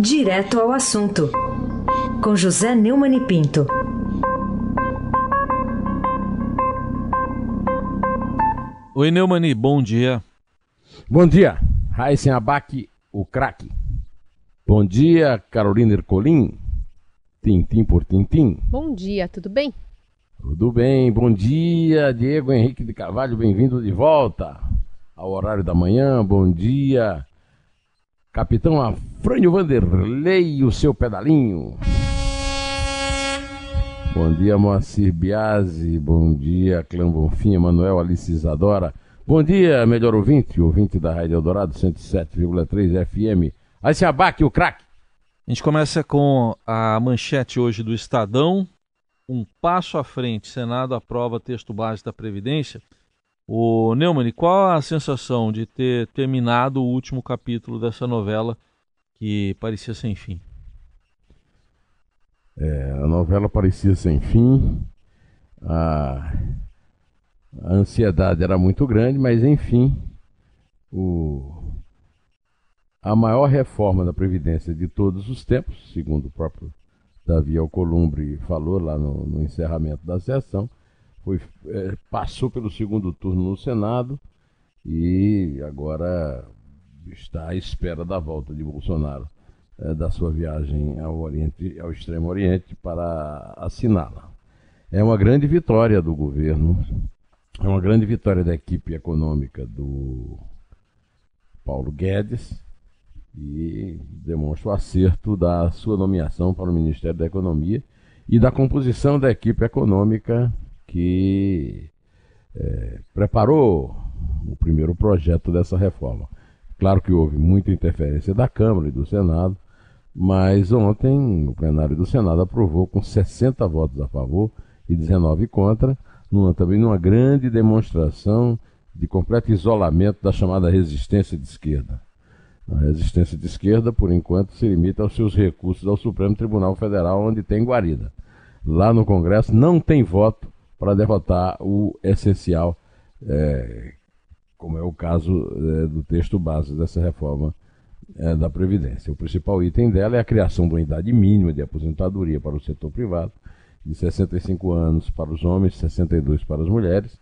Direto ao assunto, com José Neumann e Pinto. Oi, Neumani, bom dia. Bom dia, Raíssen Abac, o craque. Bom dia, Carolina Ercolim, tintim por tintim. Bom dia, tudo bem? Tudo bem, bom dia, Diego Henrique de Carvalho, bem-vindo de volta ao horário da manhã. Bom dia, Capitão Afrânio Vanderlei, o seu pedalinho. Bom dia, Moacir Biasi. Bom dia, Clã Bonfim, Manuel Alice Isadora. Bom dia, melhor ouvinte, ouvinte da Rádio Eldorado 107,3 FM. Aí se abaque o craque. A gente começa com a manchete hoje do Estadão. Um passo à frente, Senado aprova texto base da Previdência. O Neumann, qual a sensação de ter terminado o último capítulo dessa novela que parecia sem fim? É, a novela parecia sem fim, a, a, ansiedade era muito grande, mas enfim, o, a maior reforma da Previdência de todos os tempos, segundo o próprio Davi Alcolumbre falou lá no, no encerramento da sessão, foi, é, passou pelo segundo turno no Senado e agora está à espera da volta de Bolsonaro é, da sua viagem ao Oriente, ao Extremo Oriente para assiná-la. É uma grande vitória do governo, é uma grande vitória da equipe econômica do Paulo Guedes e demonstra o acerto da sua nomeação para o Ministério da Economia e da composição da equipe econômica que é, preparou o primeiro projeto dessa reforma. Claro que houve muita interferência da Câmara e do Senado, mas ontem o plenário do Senado aprovou com 60 votos a favor e 19 contra, numa, também numa grande demonstração de completo isolamento da chamada resistência de esquerda. A resistência de esquerda, por enquanto, se limita aos seus recursos ao Supremo Tribunal Federal, onde tem guarida. Lá no Congresso não tem voto para derrotar o essencial, é, como é o caso é, do texto base dessa reforma é, da Previdência. O principal item dela é a criação de uma idade mínima de aposentadoria para o setor privado, de 65 anos para os homens, 62 para as mulheres,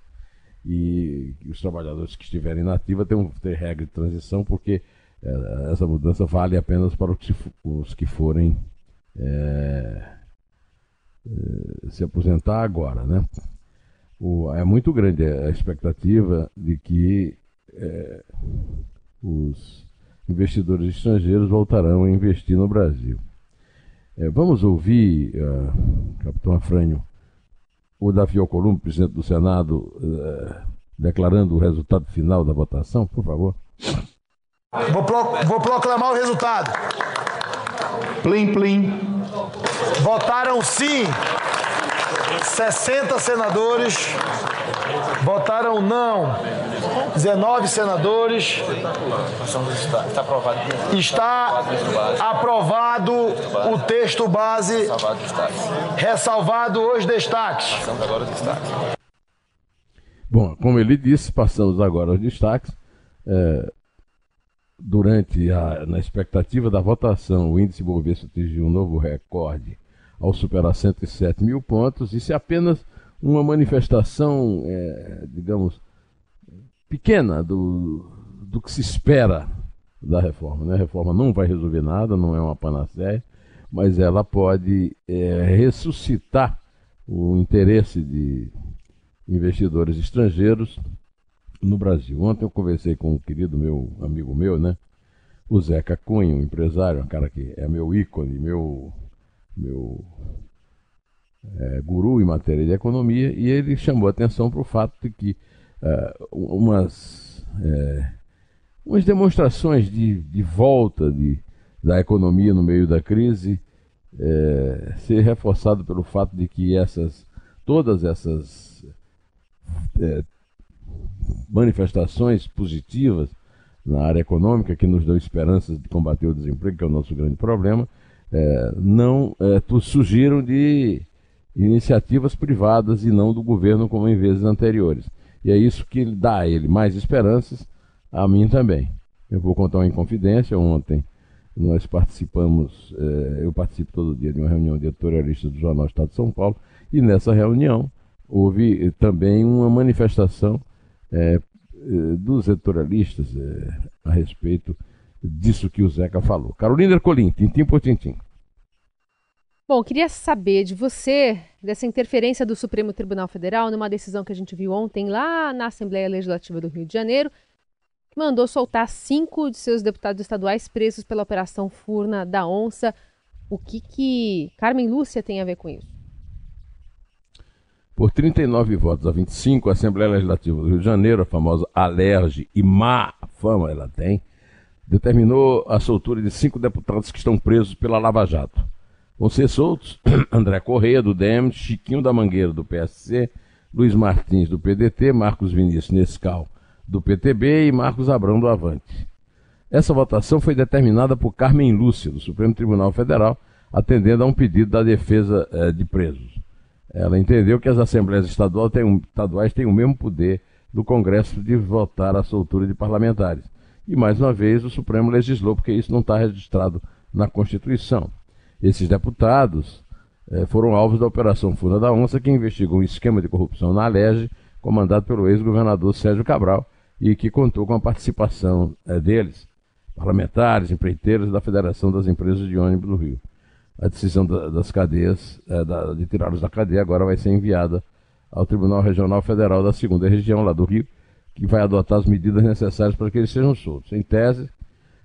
e os trabalhadores que estiverem na ativa têm ter regra de transição, porque é, essa mudança vale apenas para os que, os que forem se aposentar agora, né? O, é muito grande a expectativa de que é, os investidores estrangeiros voltarão a investir no Brasil. É, vamos ouvir, uh, capitão Afrânio, o Davi Alcolumbre, presidente do Senado, uh, declarando o resultado final da votação, por favor. Vou, pro, vou proclamar o resultado. Plim, plim. Votaram sim 60 senadores. Votaram não 19 senadores. Está aprovado. O texto base, ressalvado os destaques. Bom, como ele disse, passamos agora aos destaques. É, durante a, na expectativa da votação, o índice Bovespa atingiu um novo recorde ao superar 107 mil pontos. Isso é apenas uma manifestação, é, digamos, pequena do, do que se espera da reforma. Né? A reforma não vai resolver nada, não é uma panaceia, mas ela pode é, ressuscitar o interesse de investidores estrangeiros no Brasil. Ontem eu conversei com um querido meu amigo meu, né? O Zeca Cunha, um empresário, um cara que é meu ícone, meu, meu é, guru em matéria de economia, e ele chamou atenção para o fato de que uh, umas, é, umas demonstrações de, de volta de, da economia no meio da crise é, ser reforçado pelo fato de que essas todas essas é, manifestações positivas na área econômica que nos dão esperanças de combater o desemprego, que é o nosso grande problema, é, não é, surgiram de iniciativas privadas e não do governo como em vezes anteriores. E é isso que dá a ele mais esperanças, a mim também. Eu vou contar uma inconfidência. Ontem nós participamos, eh, eu participo todo dia de uma reunião de editorialistas do Jornal Estado de São Paulo, e nessa reunião houve também uma manifestação eh, eh, dos editorialistas a respeito disso que o Zeca falou. Carolina Ercolim, tintim por tintim. Bom, queria saber de você, dessa interferência do Supremo Tribunal Federal numa decisão que a gente viu ontem lá na Assembleia Legislativa do Rio de Janeiro, mandou soltar cinco de seus deputados estaduais presos pela Operação Furna da Onça. O que que Carmen Lúcia tem a ver com isso? Por 39 votos a 25, a Assembleia Legislativa do Rio de Janeiro, a famosa Alerge e má fama ela tem, determinou a soltura de cinco deputados que estão presos pela Lava Jato. Vão ser soltos André Correia, do DEM, Chiquinho da Mangueira, do PSC, Luiz Martins, do PDT, Marcos Vinícius Nescal, do PTB e Marcos Abrão do Avante. Essa votação foi determinada por Carmen Lúcia, do Supremo Tribunal Federal, atendendo a um pedido da defesa eh, de presos. Ela entendeu que as assembleias estaduais têm, estaduais têm o mesmo poder do Congresso de votar a soltura de parlamentares. E, mais uma vez, o Supremo legislou, porque isso não está registrado na Constituição. Esses deputados eh, foram alvos da Operação Fura da Onça, que investigou um esquema de corrupção na Alege, comandado pelo ex-governador Sérgio Cabral, e que contou com a participação é, deles, parlamentares, empreiteiros da Federação das Empresas de Ônibus do Rio. A decisão da, das cadeias, é, da, de tirá-los da cadeia, agora vai ser enviada ao Tribunal Regional Federal da Segunda Região, lá do Rio, que vai adotar as medidas necessárias para que eles sejam soltos. Em tese,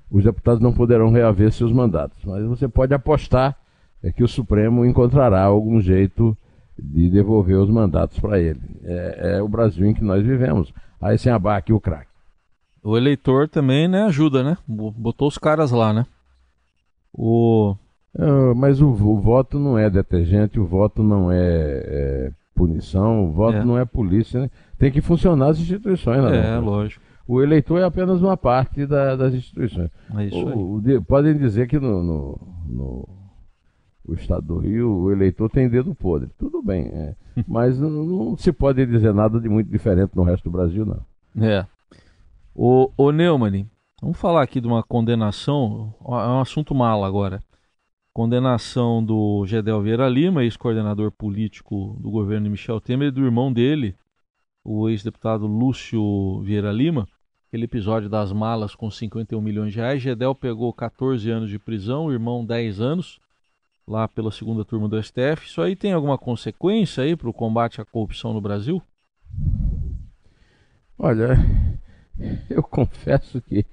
os deputados não poderão reaver seus mandatos, mas você pode apostar é, que o Supremo encontrará algum jeito de devolver os mandatos para ele. É, é o Brasil em que nós vivemos. Aí sem abaque o craque. O eleitor também, né, ajuda, né? Botou os caras lá, né? O... É, mas o, o, voto não é detergente, o voto não é, é punição, o voto é. não é polícia, né? Tem que funcionar as instituições, né? É, lógico. O eleitor é apenas uma parte da, das instituições. É isso aí. O, o, podem dizer que no, no, no o estado do Rio, o eleitor tem dedo podre. Tudo bem, é. mas não, não, se pode dizer nada de muito diferente no resto do Brasil, não. É. O, o Neumann, vamos falar aqui de uma condenação, é um assunto mal agora. Condenação do Gedel Vieira Lima, ex-coordenador político do governo de Michel Temer, e do irmão dele, o ex-deputado Lúcio Vieira Lima, aquele episódio das malas com 51 milhões de reais. Gedel pegou 14 anos de prisão, o irmão 10 anos lá pela segunda turma do STF. Isso aí tem alguma consequência aí para o combate à corrupção no Brasil? Olha, eu confesso que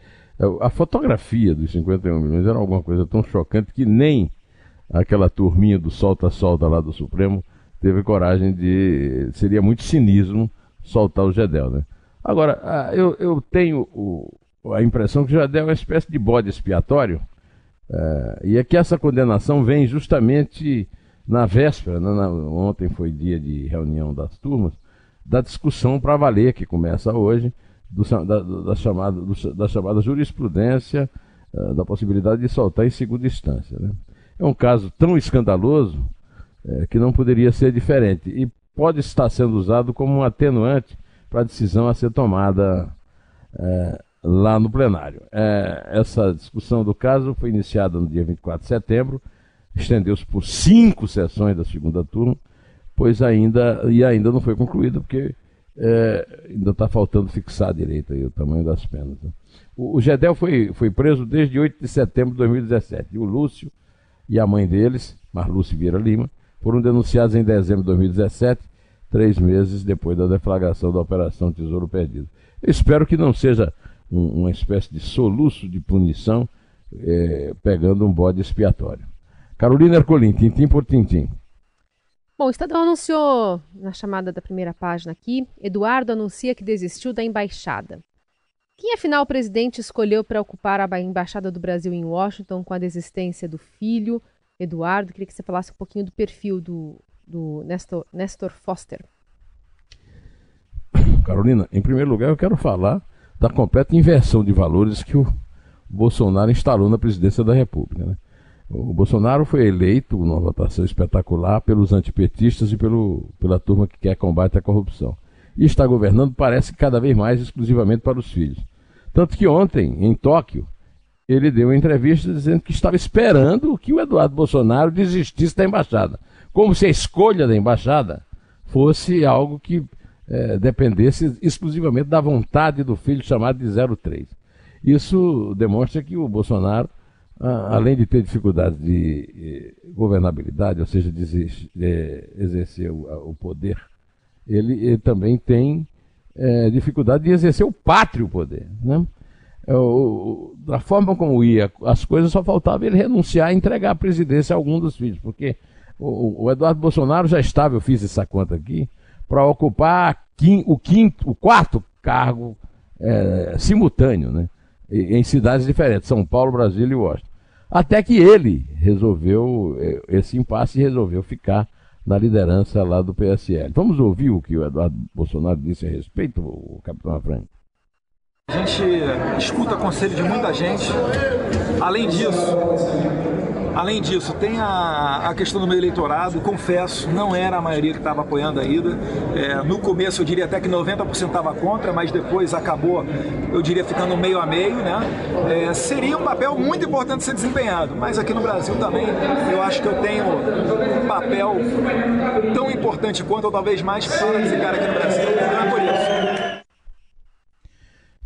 a fotografia dos 51 milhões era alguma coisa tão chocante que nem aquela turminha do solta-solta lá do Supremo teve coragem de. Seria muito cinismo soltar o Gedel, né? Agora, eu, eu tenho o, a impressão que o Gedel é uma espécie de bode expiatório é, e é que essa condenação vem justamente na véspera, né, na, ontem foi dia de reunião das turmas, da discussão para valer, que começa hoje, do, da, da, chamada, do, da chamada jurisprudência, uh, da possibilidade de soltar em segunda instância. Né? É um caso tão escandaloso é, que não poderia ser diferente e pode estar sendo usado como um atenuante para a decisão a ser tomada é, lá no plenário. É, essa discussão do caso foi iniciada no dia 24 de setembro, estendeu-se por cinco sessões da segunda turma, pois ainda e ainda não foi concluída porque é, ainda está faltando fixar direito aí o tamanho das penas. Né? O, o, Gedel foi, foi preso desde 8 de setembro de 2017. E o Lúcio e a mãe deles, Marlúcio Vieira Lima, foram denunciados em dezembro de 2017, três meses depois da deflagração da Operação Tesouro Perdido. Eu espero que não seja um, uma espécie de soluço de punição, é, pegando um bode expiatório. Carolina Ercolim, tintim por tintim. Bom, o Estadão anunciou na chamada da primeira página aqui: Eduardo anuncia que desistiu da embaixada. Quem afinal o presidente escolheu para ocupar a embaixada do Brasil em Washington com a desistência do filho, Eduardo? Queria que você falasse um pouquinho do perfil do, do Nestor, Nestor Foster. Carolina, em primeiro lugar eu quero falar da completa inversão de valores que o Bolsonaro instalou na presidência da República. Né? O Bolsonaro foi eleito numa votação espetacular pelos antipetistas e pelo, pela turma que quer combate à corrupção. E está governando, parece cada vez mais exclusivamente para os filhos. Tanto que ontem, em Tóquio, ele deu uma entrevista dizendo que estava esperando que o Eduardo Bolsonaro desistisse da embaixada. Como se a escolha da embaixada fosse algo que é, dependesse exclusivamente da vontade do filho chamado de 03. Isso demonstra que o Bolsonaro, além de ter dificuldades de eh, governabilidade, ou seja, de exercer o, poder, ele, também tem é, dificuldade de exercer o pátrio poder. Né? É, da forma como ia as coisas, só faltava ele renunciar a entregar a presidência a algum dos filhos, porque o, o Eduardo Bolsonaro já estava, eu fiz essa conta aqui, para ocupar o quinto, o quarto cargo é, simultâneo, né? Em cidades diferentes, São Paulo, Brasília e Washington. Até que ele resolveu, é, esse impasse resolveu ficar na liderança lá do PSL. Vamos ouvir o que o Eduardo Bolsonaro disse a respeito, o capitão Afrânio. A gente escuta conselho de muita gente. Além disso, além disso, tem a, a questão do meu eleitorado. Confesso, não era a maioria que estava apoiando a ida. É, no começo eu diria até que 90% estava contra, mas depois acabou, eu diria, ficando meio a meio. Né? É, seria um papel muito importante ser desempenhado, mas aqui no Brasil também eu acho que eu tenho um papel tão importante quanto, ou talvez mais, para cara aqui no Brasil. Então é por isso.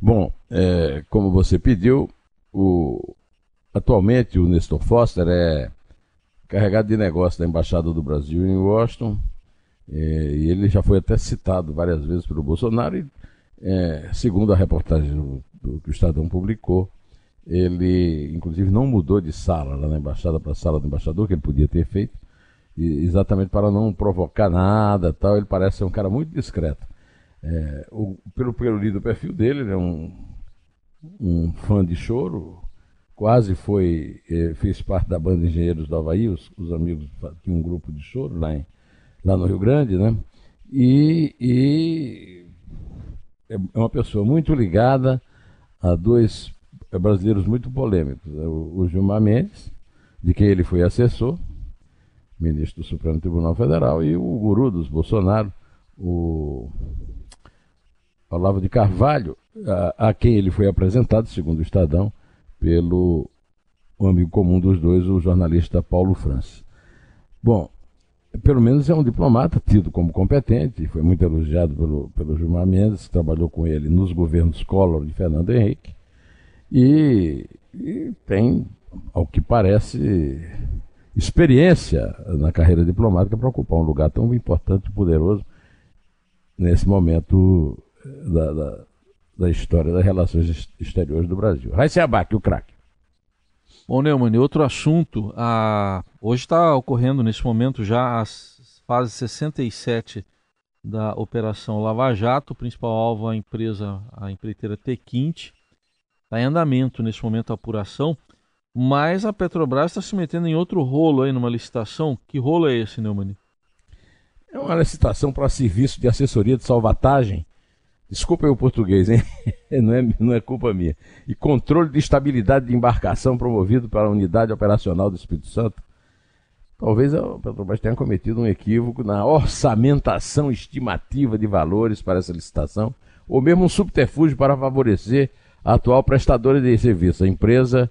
Bom, é, como você pediu, o, atualmente o Nestor Foster é carregado de negócio da Embaixada do Brasil em Washington, é, e ele já foi até citado várias vezes pelo Bolsonaro, e é, segundo a reportagem do, do, que o Estadão publicou, ele inclusive não mudou de sala lá na embaixada para a sala do embaixador, que ele podia ter feito, e, exatamente para não provocar nada tal. Ele parece ser um cara muito discreto. É, o, pelo, pelo lido perfil dele, ele é um, um fã de choro, quase foi, é, fez parte da banda Engenheiros do Havaí, os, os amigos tinham um grupo de choro lá, em, lá no Rio Grande, né? E, e é, é uma pessoa muito ligada a dois brasileiros muito polêmicos, né? o, o Gilmar Mendes, de quem ele foi assessor, ministro do Supremo Tribunal Federal, e o guru dos Bolsonaro, o Olavo de Carvalho, a, a, quem ele foi apresentado, segundo o Estadão, pelo um amigo comum dos dois, o jornalista Paulo França. Bom, pelo menos é um diplomata tido como competente, foi muito elogiado pelo, pelo Gilmar Mendes, que trabalhou com ele nos governos Collor de Fernando Henrique, e, e tem, ao que parece, experiência na carreira diplomática para ocupar um lugar tão importante e poderoso nesse momento da, da, da história das relações exteriores do Brasil. Vai ser abaque, o craque. Bom, Neumann, outro assunto. A... Hoje está ocorrendo nesse momento já as fases 67 da Operação Lava Jato. O principal alvo é a empresa, a empreiteira Tequinte. Está em andamento nesse momento a apuração. Mas a Petrobras está se metendo em outro rolo aí numa licitação. Que rolo é esse, Neumann? É uma licitação para serviço de assessoria de salvatagem Desculpa o português, hein? Não é, não é culpa minha. E controle de estabilidade de embarcação promovido pela Unidade Operacional do Espírito Santo. Talvez a Petrobras tenha cometido um equívoco na orçamentação estimativa de valores para essa licitação, ou mesmo um subterfúgio para favorecer a atual prestadora de serviço, a empresa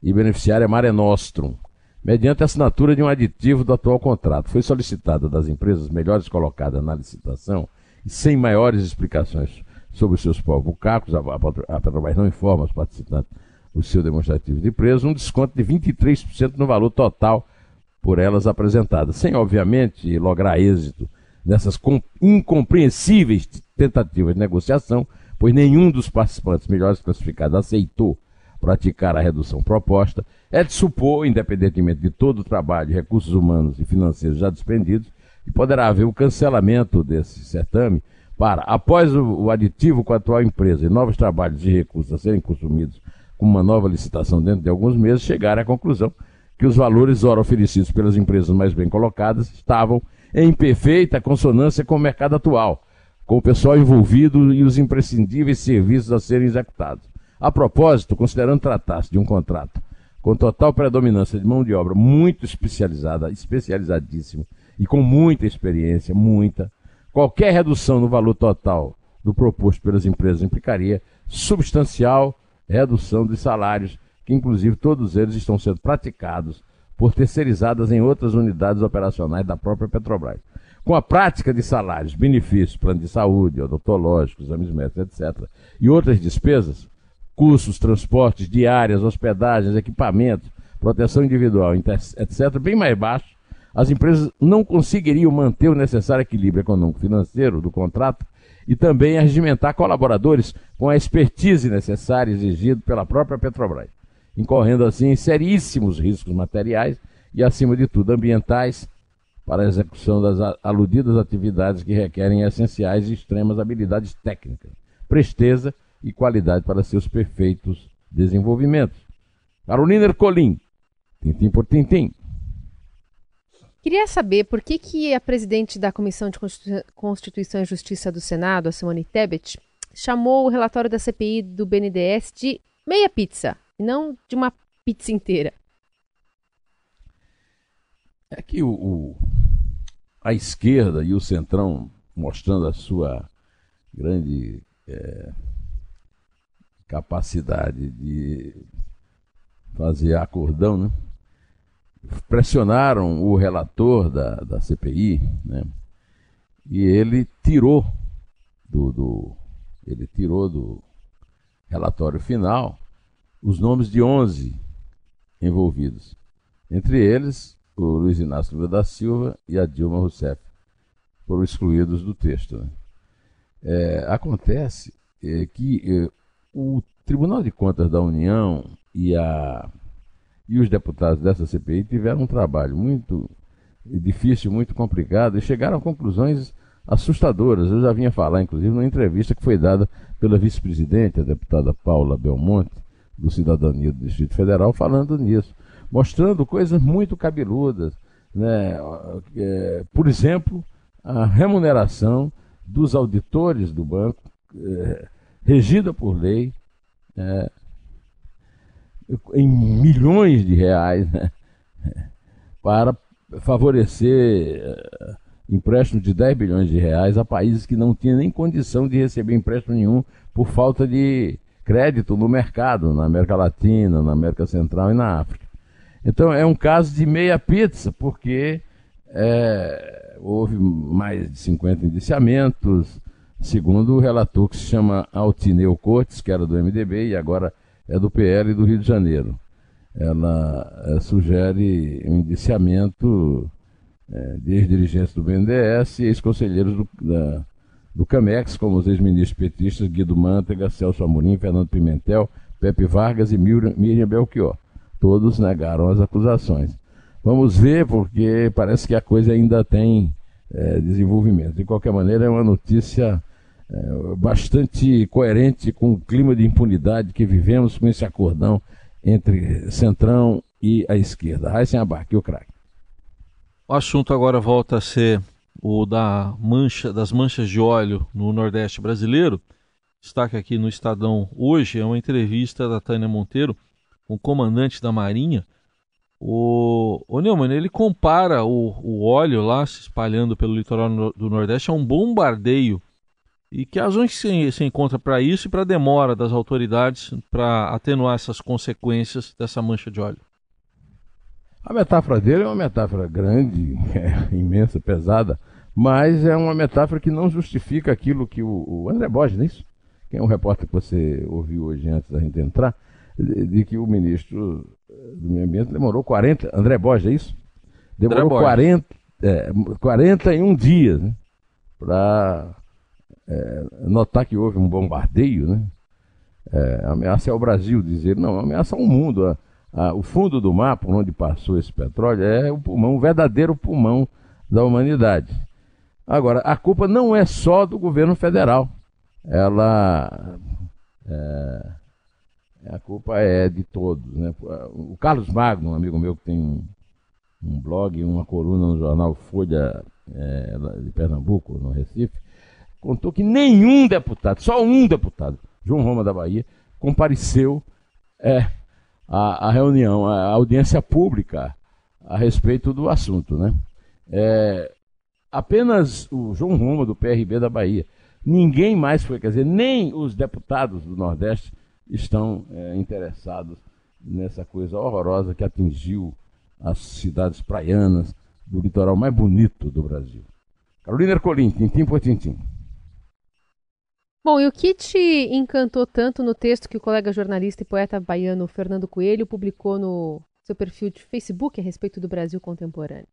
e beneficiária Mare Nostrum, mediante a assinatura de um aditivo do atual contrato. Foi solicitada das empresas melhores colocadas na licitação sem maiores explicações sobre os seus cacos, a Petrobras não informa os participantes o seu demonstrativo de preço, um desconto de 23% no valor total por elas apresentadas, sem, obviamente, lograr êxito nessas incompreensíveis tentativas de negociação, pois nenhum dos participantes melhores classificados aceitou praticar a redução proposta, é de supor, independentemente de todo o trabalho, recursos humanos e financeiros já despendidos, e poderá haver o cancelamento desse certame para, após o, aditivo com a atual empresa e novos trabalhos e recursos a serem consumidos com uma nova licitação dentro de alguns meses, chegar à conclusão que os valores ora oferecidos pelas empresas mais bem colocadas estavam em perfeita consonância com o mercado atual, com o pessoal envolvido e os imprescindíveis serviços a serem executados. A propósito, considerando tratar-se de um contrato com total predominância de mão de obra muito especializada, especializadíssimo, e com muita experiência, muita, qualquer redução no valor total do proposto pelas empresas implicaria substancial redução dos salários que inclusive todos eles estão sendo praticados por terceirizadas em outras unidades operacionais da própria Petrobras. Com a prática de salários, benefícios, plano de saúde, odontológicos, exames médicos, etc., e outras despesas, custos, transportes, diárias, hospedagens, equipamentos, proteção individual, etc., bem mais baixos, as empresas não conseguiriam manter o necessário equilíbrio econômico-financeiro do contrato e também regimentar colaboradores com a expertise necessária exigida pela própria Petrobras, incorrendo assim em seríssimos riscos materiais e, acima de tudo, ambientais para a execução das aludidas atividades que requerem essenciais e extremas habilidades técnicas, presteza e qualidade para seus perfeitos desenvolvimentos. Carolina Ercolim, tintim por tintim. Queria saber por que, que a presidente da Comissão de Constituição e Justiça do Senado, a Simone Tebet, chamou o relatório da CPI do BNDES de meia pizza, não de uma pizza inteira. É que o, o, a esquerda e o centrão, mostrando a sua grande é, capacidade de fazer acordão, né? Pressionaram o relator da, da CPI, né? E ele tirou do, do, ele tirou do relatório final os nomes de 11 envolvidos. Entre eles, o Luiz Inácio Lula da Silva e a Dilma Rousseff foram excluídos do texto. Né? É, acontece é, que é, o Tribunal de Contas da União e a e os deputados dessa CPI tiveram um trabalho muito difícil, muito complicado e chegaram a conclusões assustadoras. Eu já vinha falar, inclusive, numa entrevista que foi dada pela vice-presidente, a deputada Paula Belmonte, do Cidadania do Distrito Federal, falando nisso, mostrando coisas muito cabeludas. Né? É, por exemplo, a remuneração dos auditores do banco, é, regida por lei, é, em milhões de reais né? para favorecer uh, empréstimos de 10 bilhões de reais a países que não tinham nem condição de receber empréstimo nenhum por falta de crédito no mercado, na América Latina, na América Central e na África. Então é um caso de meia pizza, porque é, houve mais de 50 indiciamentos, segundo o relator que se chama Altineu Cortes, que era do MDB e agora é do PL do Rio de Janeiro. Ela é, sugere um indiciamento é, de ex-dirigentes do BNDES e ex-conselheiros do, do CAMEX, como os ex-ministros petistas Guido Mantega, Celso Amorim, Fernando Pimentel, Pepe Vargas e Miriam Belchior. Todos negaram as acusações. Vamos ver, porque parece que a coisa ainda tem é, desenvolvimento. De qualquer maneira, é uma notícia bastante coerente com o clima de impunidade que vivemos com esse acordão entre Centrão e a esquerda. Raíssen Abac, o craque. O assunto agora volta a ser o da mancha, das manchas de óleo no Nordeste brasileiro. Destaque aqui no Estadão hoje é uma entrevista da Tânia Monteiro com o comandante da Marinha. O, o Neumann, ele compara o, o óleo lá se espalhando pelo litoral do Nordeste a um bombardeio e que razões se, se encontra para isso e para a demora das autoridades para atenuar essas consequências dessa mancha de óleo? A metáfora dele é uma metáfora grande, é, imensa, pesada, mas é uma metáfora que não justifica aquilo que o, o André Borges, não é isso? Que é um repórter que você ouviu hoje antes da gente entrar, de, de que o ministro do Meio Ambiente demorou 40. André Borges, é isso? Demorou 40, é, 41 dias né, para é, notar que houve um bombardeio, né? É, ameaça é o Brasil, dizer, não, ameaça o mundo. A, a, o fundo do mar, por onde passou esse petróleo, é o pulmão, o verdadeiro pulmão da humanidade. Agora, a culpa não é só do governo federal. Ela. É, a culpa é de todos. Né? O Carlos Magno, um amigo meu que tem um, um blog, uma coluna no jornal Folha é, de Pernambuco, no Recife, contou que nenhum deputado, só um deputado, João Roma da Bahia, compareceu é, à, à reunião, à audiência pública a respeito do assunto. Né? É, apenas o João Roma, do PRB da Bahia. Ninguém mais foi, quer dizer, nem os deputados do Nordeste estão é, interessados nessa coisa horrorosa que atingiu as cidades praianas do litoral mais bonito do Brasil. Carolina Ercolim, tintim por tintim. Bom, e o que te encantou tanto no texto que o colega jornalista e poeta baiano Fernando Coelho publicou no seu perfil de Facebook a respeito do Brasil contemporâneo?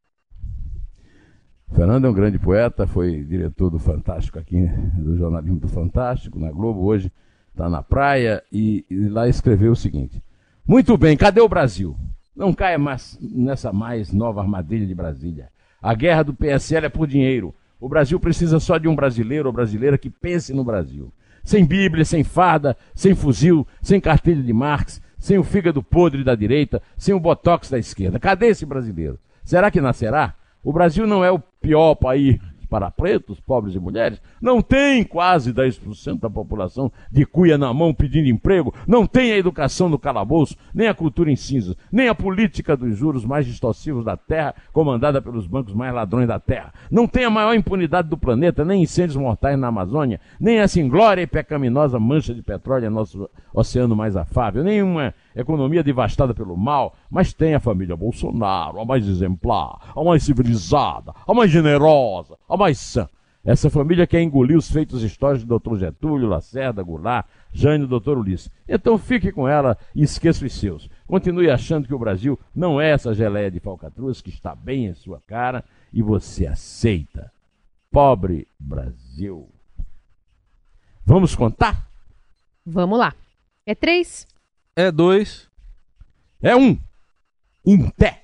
Fernando é um grande poeta, foi diretor do Fantástico aqui, do jornalismo do Fantástico, na Globo, hoje está na praia, e, e, lá escreveu o seguinte: Muito bem, cadê o Brasil? Não caia mais nessa mais nova armadilha de Brasília. A guerra do PSL é por dinheiro. O Brasil precisa só de um brasileiro ou brasileira que pense no Brasil. Sem Bíblia, sem farda, sem fuzil, sem cartilha de Marx, sem o fígado podre da direita, sem o botox da esquerda. Cadê esse brasileiro? Será que nascerá? O Brasil não é o pior país para pretos, pobres e mulheres, não tem quase 10% da população de cuia na mão pedindo emprego, não tem a educação no calabouço, nem a cultura em cinza, nem a política dos juros mais distorcivos da terra, comandada pelos bancos mais ladrões da terra, não tem a maior impunidade do planeta, nem incêndios mortais na Amazônia, nem essa inglória e pecaminosa mancha de petróleo em nosso oceano mais afável, nem uma economia devastada pelo mal, mas tem a família Bolsonaro, a mais exemplar, a mais civilizada, a mais generosa, a mais sã. Essa família quer engolir os feitos históricos do Dr. Getúlio, Lacerda, Goulart, Jânio e Dr. Ulisses. Então fique com ela e esqueça os seus. Continue achando que o Brasil não é essa geleia de falcatruas que está bem em sua cara e você aceita. Pobre Brasil. Vamos contar? Vamos lá. É três? É dois. É um. Em pé.